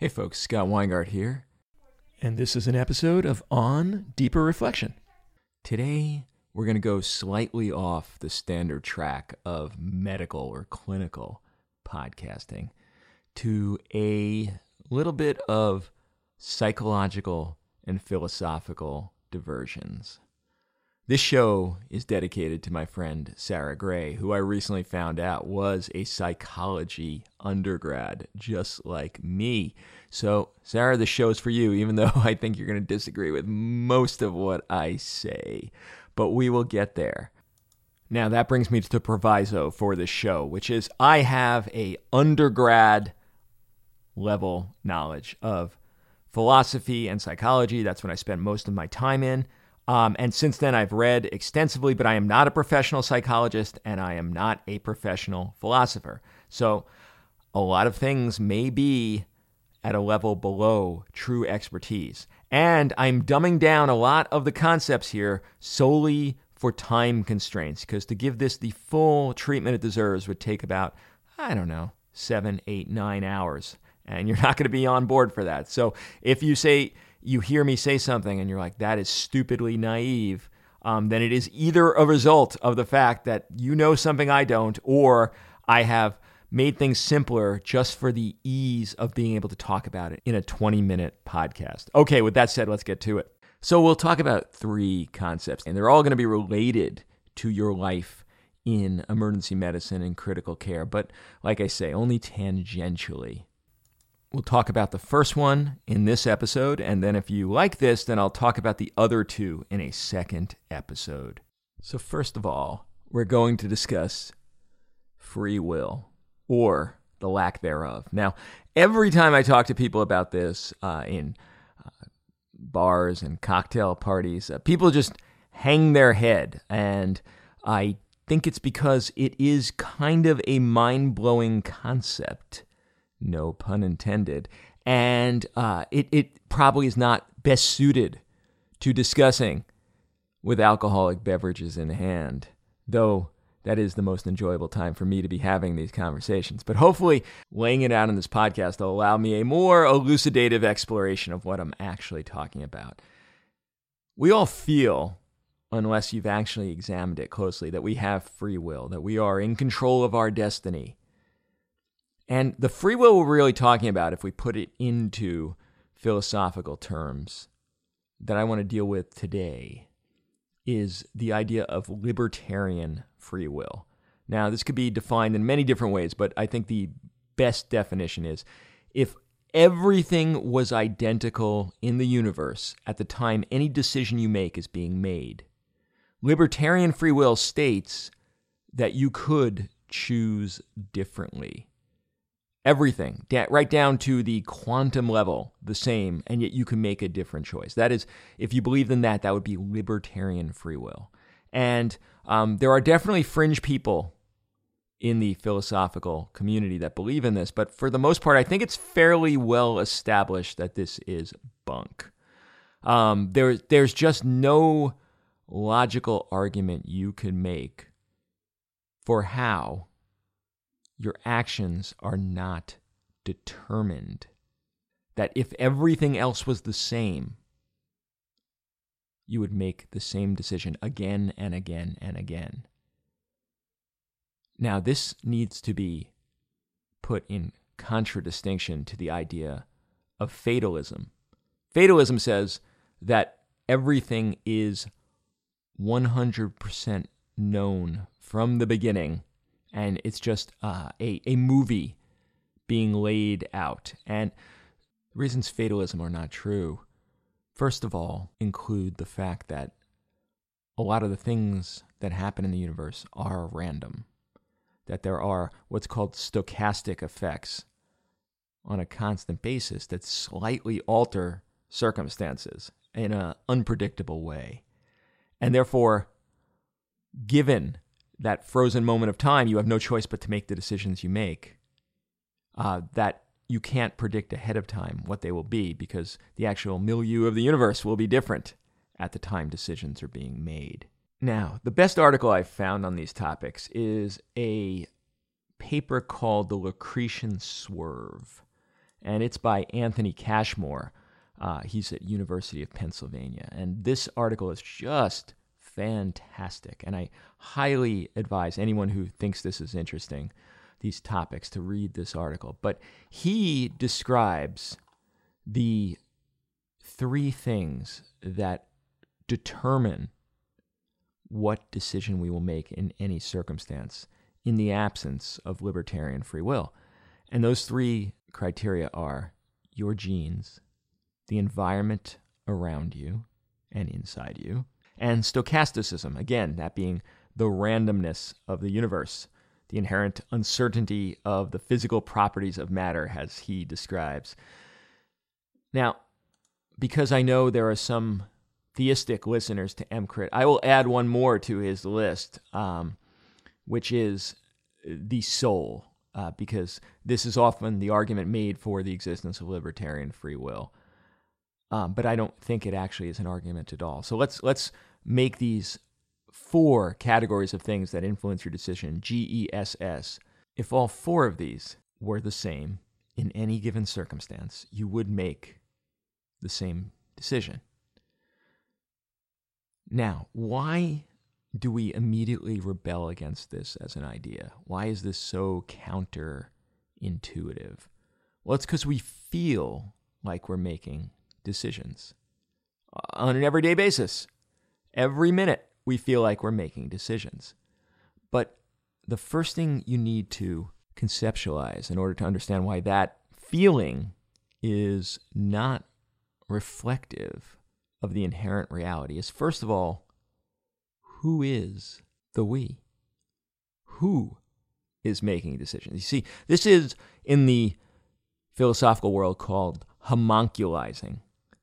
Hey folks, Scott Weingart here. And this is an episode of On Deeper Reflection. Today, we're going to go slightly off the standard track of medical or clinical podcasting to a little bit of psychological and philosophical diversions. This show is dedicated to my friend Sarah Gray, who I recently found out was a psychology undergrad, just like me. So, Sarah, the show is for you, even though I think you're going to disagree with most of what I say. But we will get there. Now, that brings me to the proviso for this show, which is I have a undergrad level knowledge of philosophy and psychology. That's what I spend most of my time in. Um, and since then, I've read extensively, but I am not a professional psychologist and I am not a professional philosopher. So a lot of things may be at a level below true expertise. And I'm dumbing down a lot of the concepts here solely for time constraints, because to give this the full treatment it deserves would take about, I don't know, seven, eight, nine hours. And you're not going to be on board for that. So if you say, you hear me say something and you're like, that is stupidly naive, um, then it is either a result of the fact that you know something I don't, or I have made things simpler just for the ease of being able to talk about it in a 20 minute podcast. Okay, with that said, let's get to it. So, we'll talk about three concepts, and they're all going to be related to your life in emergency medicine and critical care, but like I say, only tangentially. We'll talk about the first one in this episode, and then if you like this, then I'll talk about the other two in a second episode. So, first of all, we're going to discuss free will or the lack thereof. Now, every time I talk to people about this uh, in uh, bars and cocktail parties, uh, people just hang their head, and I think it's because it is kind of a mind blowing concept no pun intended. And uh, it, it probably is not best suited to discussing with alcoholic beverages in hand, though that is the most enjoyable time for me to be having these conversations. But hopefully, laying it out in this podcast will allow me a more elucidative exploration of what I'm actually talking about. We all feel, unless you've actually examined it closely, that we have free will, that we are in control of our destiny, and the free will we're really talking about, if we put it into philosophical terms, that I want to deal with today is the idea of libertarian free will. Now, this could be defined in many different ways, but I think the best definition is if everything was identical in the universe at the time any decision you make is being made, libertarian free will states that you could choose differently everything, right down to the quantum level, the same, and yet you can make a different choice. That is, if you believe in that, that would be libertarian free will. And um, there are definitely fringe people in the philosophical community that believe in this, but for the most part, I think it's fairly well established that this is bunk. Um, there, there's just no logical argument you can make for how your actions are not determined. That if everything else was the same, you would make the same decision again and again and again. Now, this needs to be put in contradistinction to the idea of fatalism. Fatalism says that everything is 100% known from the beginning and it's just uh, a a movie being laid out. And reasons fatalism are not true, first of all, include the fact that a lot of the things that happen in the universe are random. That there are what's called stochastic effects on a constant basis that slightly alter circumstances in an unpredictable way. And therefore, given that frozen moment of time, you have no choice but to make the decisions you make. Uh, that you can't predict ahead of time what they will be because the actual milieu of the universe will be different at the time decisions are being made. Now, the best article I've found on these topics is a paper called The Lucretian Swerve. and it's by Anthony Cashmore. Uh, he's at University of Pennsylvania, and this article is just fantastic. And I highly advise anyone who thinks this is interesting, these topics, to read this article. But he describes the three things that determine what decision we will make in any circumstance in the absence of libertarian free will. And those three criteria are your genes, the environment around you and inside you, and stochasticism, again, that being the randomness of the universe, the inherent uncertainty of the physical properties of matter, as he describes. Now, because I know there are some theistic listeners to EMCrit, I will add one more to his list, um, which is the soul, uh, because this is often the argument made for the existence of libertarian free will. Um, but I don't think it actually is an argument at all. So let's let's make these four categories of things that influence your decision G E S S. If all four of these were the same in any given circumstance, you would make the same decision. Now, why do we immediately rebel against this as an idea? Why is this so counterintuitive? Well, it's because we feel like we're making decisions uh, on an everyday basis. Every minute, we feel like we're making decisions. But the first thing you need to conceptualize in order to understand why that feeling is not reflective of the inherent reality is first of all, who is the we? Who is making decisions? You see, this is in the philosophical world called homunculizing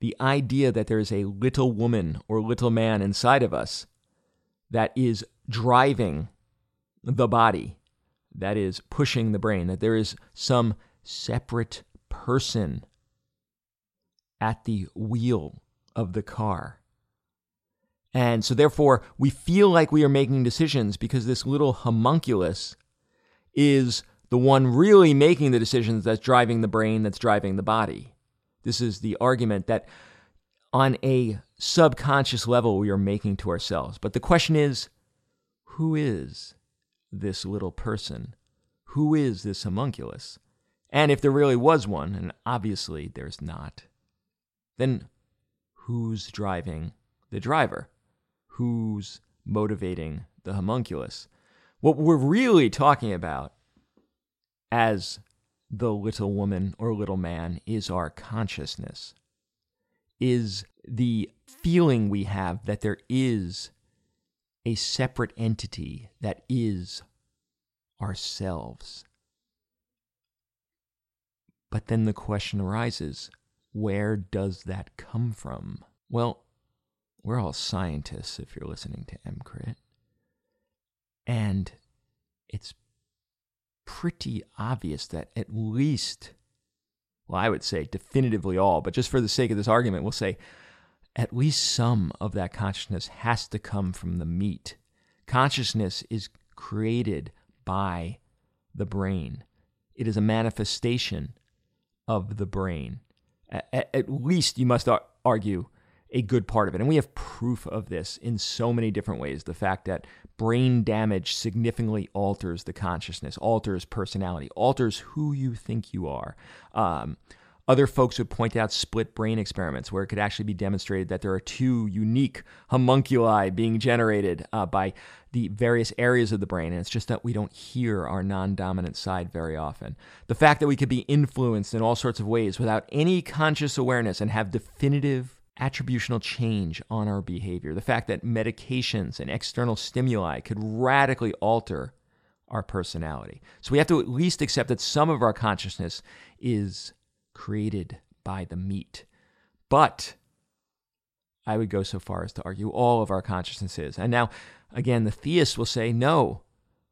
the idea that there is a little woman or little man inside of us that is driving the body, that is pushing the brain, that there is some separate person at the wheel of the car. And so, therefore, we feel like we are making decisions because this little homunculus is the one really making the decisions that's driving the brain, that's driving the body. This is the argument that on a subconscious level we are making to ourselves. But the question is who is this little person? Who is this homunculus? And if there really was one, and obviously there's not, then who's driving the driver? Who's motivating the homunculus? What we're really talking about as the little woman or little man is our consciousness, is the feeling we have that there is a separate entity that is ourselves. But then the question arises where does that come from? Well, we're all scientists if you're listening to EMCrit. And it's pretty obvious that at least, well, I would say definitively all, but just for the sake of this argument, we'll say at least some of that consciousness has to come from the meat. Consciousness is created by the brain, it is a manifestation of the brain. At, at least you must argue a good part of it. And we have proof of this in so many different ways. The fact that brain damage significantly alters the consciousness, alters personality, alters who you think you are. Um, other folks would point out split brain experiments where it could actually be demonstrated that there are two unique homunculi being generated uh, by the various areas of the brain, and it's just that we don't hear our non dominant side very often. The fact that we could be influenced in all sorts of ways without any conscious awareness and have definitive attributional change on our behavior. The fact that medications and external stimuli could radically alter our personality. So we have to at least accept that some of our consciousness is created by the meat. But I would go so far as to argue all of our consciousness is. And now, again, the theist will say, no,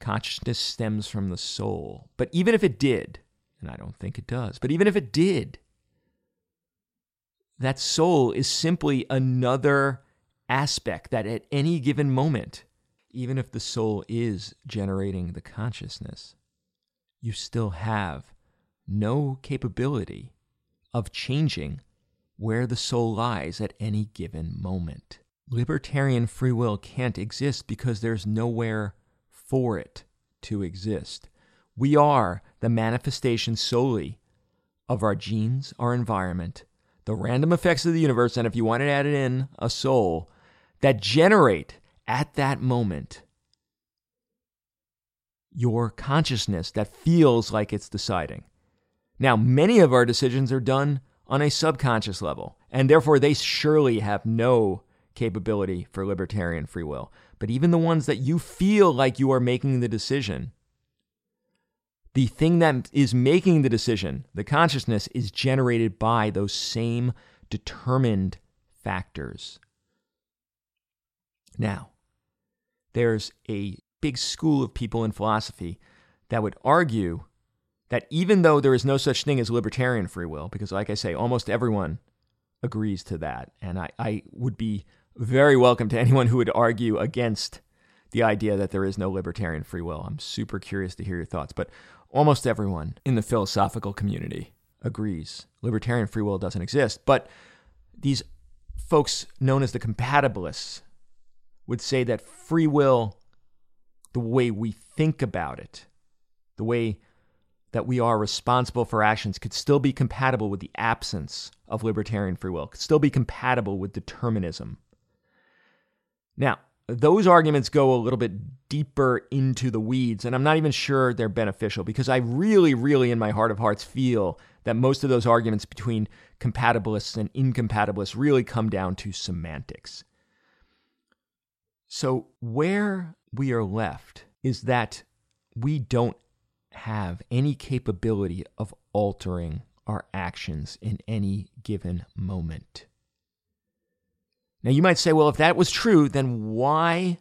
consciousness stems from the soul. But even if it did, and I don't think it does, but even if it did, that soul is simply another aspect that at any given moment, even if the soul is generating the consciousness, you still have no capability of changing where the soul lies at any given moment. Libertarian free will can't exist because there's nowhere for it to exist. We are the manifestation solely of our genes, our environment, the random effects of the universe, and if you want to add in, a soul that generate at that moment your consciousness that feels like it's deciding. Now, many of our decisions are done on a subconscious level, and therefore they surely have no capability for libertarian free will. But even the ones that you feel like you are making the decision, the thing that is making the decision, the consciousness, is generated by those same determined factors. Now, there's a big school of people in philosophy that would argue that even though there is no such thing as libertarian free will, because like I say, almost everyone agrees to that, and I, I would be very welcome to anyone who would argue against the idea that there is no libertarian free will. I'm super curious to hear your thoughts, but almost everyone in the philosophical community agrees libertarian free will doesn't exist. But these folks known as the compatibilists would say that free will, the way we think about it, the way that we are responsible for actions could still be compatible with the absence of libertarian free will, could still be compatible with determinism. Now, those arguments go a little bit deeper into the weeds, and I'm not even sure they're beneficial because I really, really, in my heart of hearts, feel that most of those arguments between compatibilists and incompatibilists really come down to semantics. So, where we are left is that we don't have any capability of altering our actions in any given moment. Now, you might say, well, if that was true, then why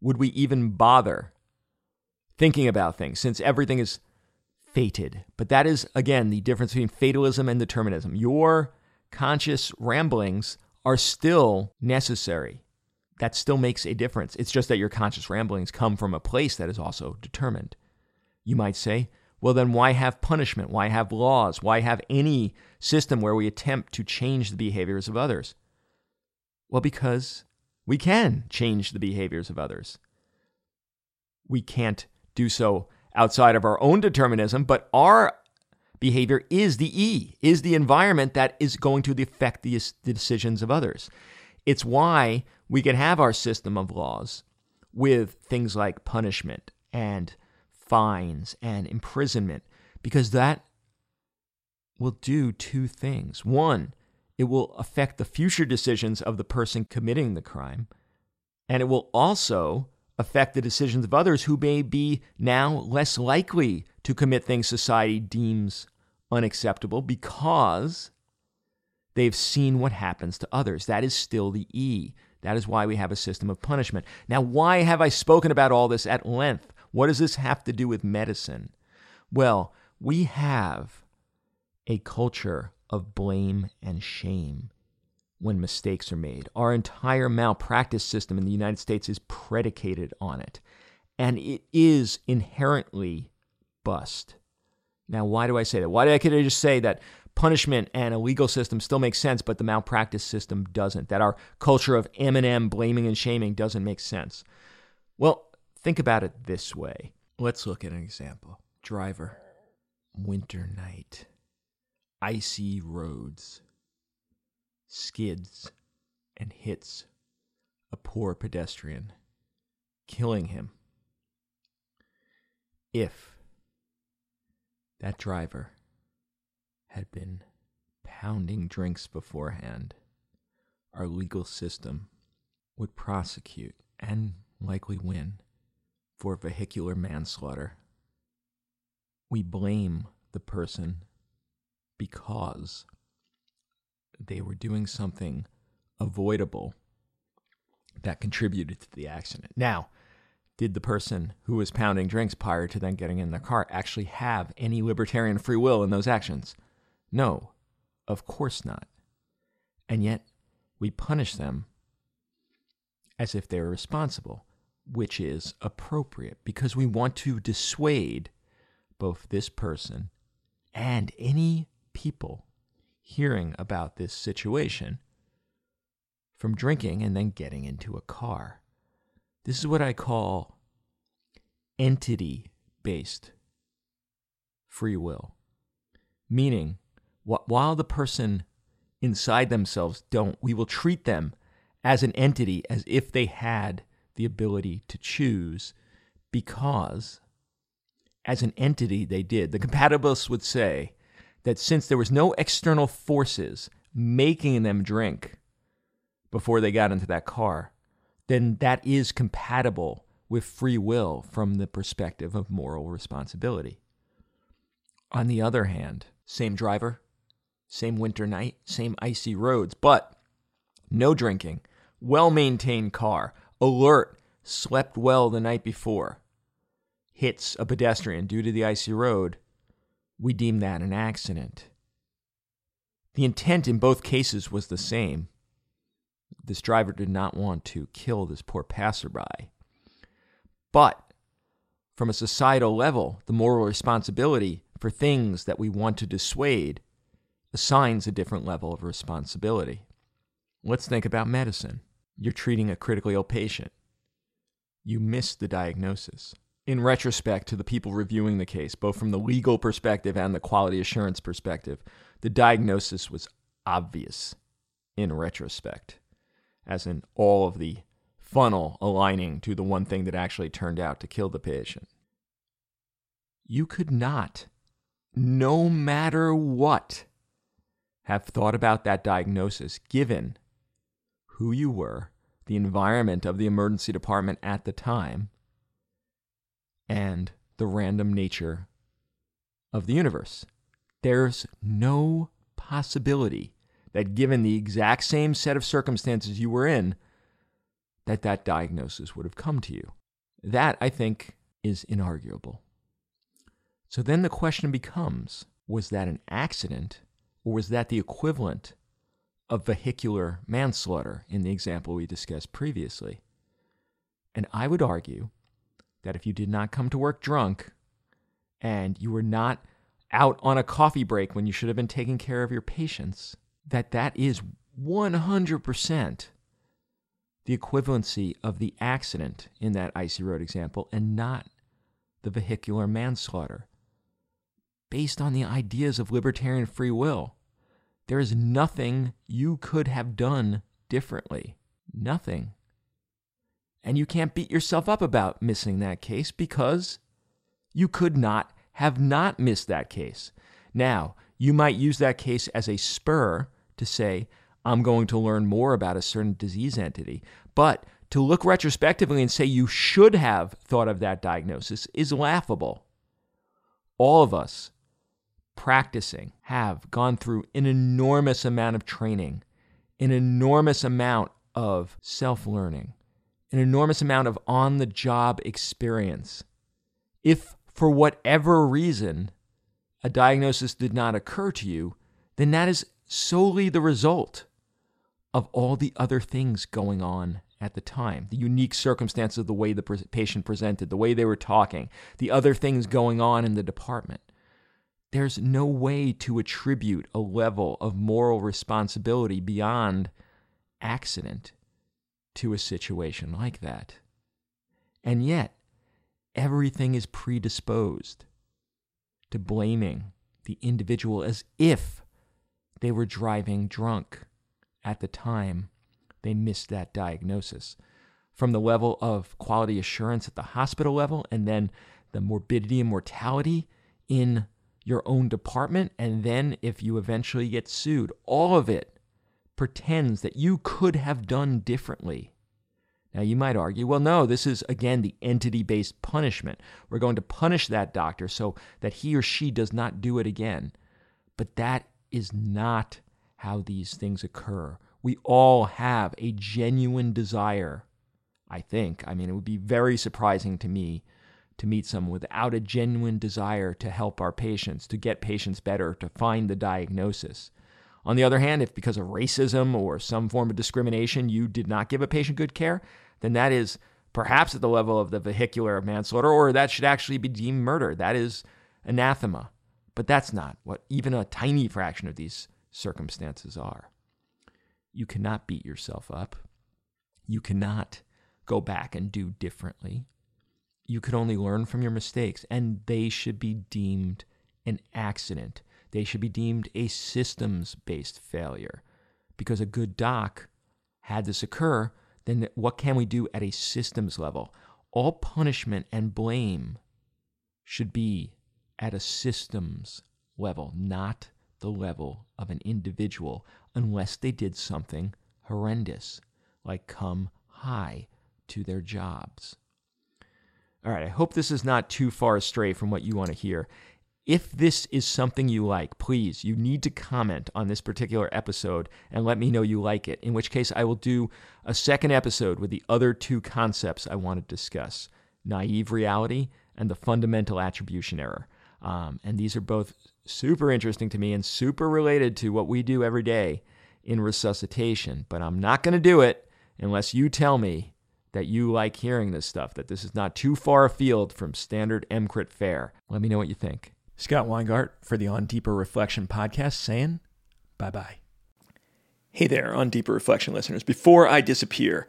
would we even bother thinking about things since everything is fated? But that is, again, the difference between fatalism and determinism. Your conscious ramblings are still necessary. That still makes a difference. It's just that your conscious ramblings come from a place that is also determined. You might say, well, then why have punishment? Why have laws? Why have any system where we attempt to change the behaviors of others? Well, because we can change the behaviors of others. We can't do so outside of our own determinism, but our behavior is the E, is the environment that is going to affect the, decisions of others. It's why we can have our system of laws with things like punishment and fines and imprisonment because that will do two things. One, it will affect the future decisions of the person committing the crime, and it will also affect the decisions of others who may be now less likely to commit things society deems unacceptable because they've seen what happens to others. That is still the E. That is why we have a system of punishment. Now, why have I spoken about all this at length? What does this have to do with medicine? Well, we have a culture of blame and shame when mistakes are made. Our entire malpractice system in the United States is predicated on it, and it is inherently bust. Now, why do I say that? Why did I could I just say that punishment and a legal system still makes sense, but the malpractice system doesn't? That our culture of M&M, blaming and shaming, doesn't make sense? Well, Think about it this way. Let's look at an example. Driver, winter night, icy roads, skids and hits a poor pedestrian, killing him. If that driver had been pounding drinks beforehand, our legal system would prosecute and likely win for vehicular manslaughter. We blame the person because they were doing something avoidable that contributed to the accident. Now, did the person who was pounding drinks prior to then getting in their car actually have any libertarian free will in those actions? No, of course not. And yet, we punish them as if they were responsible which is appropriate because we want to dissuade both this person and any people hearing about this situation from drinking and then getting into a car. This is what I call entity based free will, meaning wh- while the person inside themselves don't, we will treat them as an entity as if they had the ability to choose because as an entity they did. The compatibilists would say that since there was no external forces making them drink before they got into that car, then that is compatible with free will from the perspective of moral responsibility. On the other hand, same driver, same winter night, same icy roads, but no drinking, well maintained car, alert, slept well the night before, hits a pedestrian due to the icy road, we deem that an accident. The intent in both cases was the same. This driver did not want to kill this poor passerby. But from a societal level, the moral responsibility for things that we want to dissuade assigns a different level of responsibility. Let's think about medicine. You're treating a critically ill patient. You miss the diagnosis in retrospect to the people reviewing the case, both from the legal perspective and the quality assurance perspective, the diagnosis was obvious in retrospect, as in all of the funnel aligning to the one thing that actually turned out to kill the patient. You could not, no matter what, have thought about that diagnosis given who you were, the environment of the emergency department at the time, and the random nature of the universe. There's no possibility that given the exact same set of circumstances you were in, that that diagnosis would have come to you. That, I think, is inarguable. So then the question becomes was that an accident, or was that the equivalent of vehicular manslaughter in the example we discussed previously? And I would argue that if you did not come to work drunk and you were not out on a coffee break when you should have been taking care of your patients, that that is 100% the equivalency of the accident in that icy road example and not the vehicular manslaughter. Based on the ideas of libertarian free will, there is nothing you could have done differently. Nothing. And you can't beat yourself up about missing that case because you could not have not missed that case. Now, you might use that case as a spur to say, I'm going to learn more about a certain disease entity. But to look retrospectively and say you should have thought of that diagnosis is laughable. All of us practicing have gone through an enormous amount of training, an enormous amount of self learning, an enormous amount of on the job experience. If for whatever reason a diagnosis did not occur to you, then that is solely the result of all the other things going on at the time the unique circumstances of the way the patient presented, the way they were talking, the other things going on in the department. There's no way to attribute a level of moral responsibility beyond accident to a situation like that. And yet, everything is predisposed to blaming the individual as if they were driving drunk at the time they missed that diagnosis. From the level of quality assurance at the hospital level, and then the morbidity and mortality in your own department, and then if you eventually get sued, all of it pretends that you could have done differently. Now, you might argue, well, no, this is again the entity based punishment. We're going to punish that doctor so that he or she does not do it again. But that is not how these things occur. We all have a genuine desire, I think. I mean, it would be very surprising to me to meet someone without a genuine desire to help our patients, to get patients better, to find the diagnosis. On the other hand, if because of racism or some form of discrimination you did not give a patient good care, then that is perhaps at the level of the vehicular manslaughter, or that should actually be deemed murder. That is anathema. But that's not what even a tiny fraction of these circumstances are. You cannot beat yourself up. You cannot go back and do differently. You could only learn from your mistakes, and they should be deemed an accident. They should be deemed a systems based failure. Because a good doc had this occur, then what can we do at a systems level? All punishment and blame should be at a systems level, not the level of an individual, unless they did something horrendous, like come high to their jobs. All right, I hope this is not too far astray from what you want to hear. If this is something you like, please, you need to comment on this particular episode and let me know you like it, in which case I will do a second episode with the other two concepts I want to discuss naive reality and the fundamental attribution error. Um, and these are both super interesting to me and super related to what we do every day in resuscitation. But I'm not going to do it unless you tell me that you like hearing this stuff, that this is not too far afield from standard EMCrit fare. Let me know what you think. Scott Weingart for the On Deeper Reflection podcast saying bye bye. Hey there, On Deeper Reflection listeners. Before I disappear,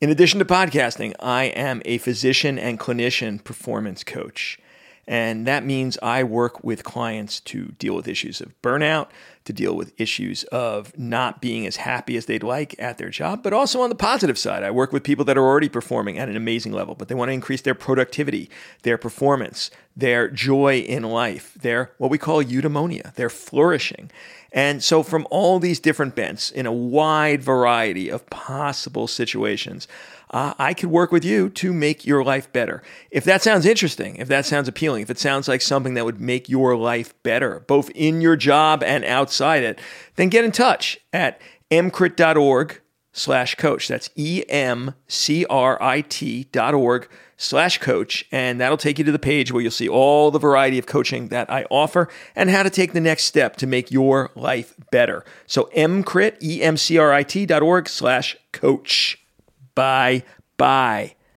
in addition to podcasting, I am a physician and clinician performance coach. And that means I work with clients to deal with issues of burnout, to deal with issues of not being as happy as they'd like at their job, but also on the positive side. I work with people that are already performing at an amazing level, but they want to increase their productivity, their performance, their joy in life, their what we call eudaimonia, their flourishing. And so, from all these different bents in a wide variety of possible situations, uh, I could work with you to make your life better. If that sounds interesting, if that sounds appealing, if it sounds like something that would make your life better, both in your job and outside it, then get in touch at emcrit.org slash coach. That's E-M-C-R-I-T dot org slash coach. And that'll take you to the page where you'll see all the variety of coaching that I offer and how to take the next step to make your life better. So emcrit, E-M-C-R-I-T dot org slash coach. Bye bye.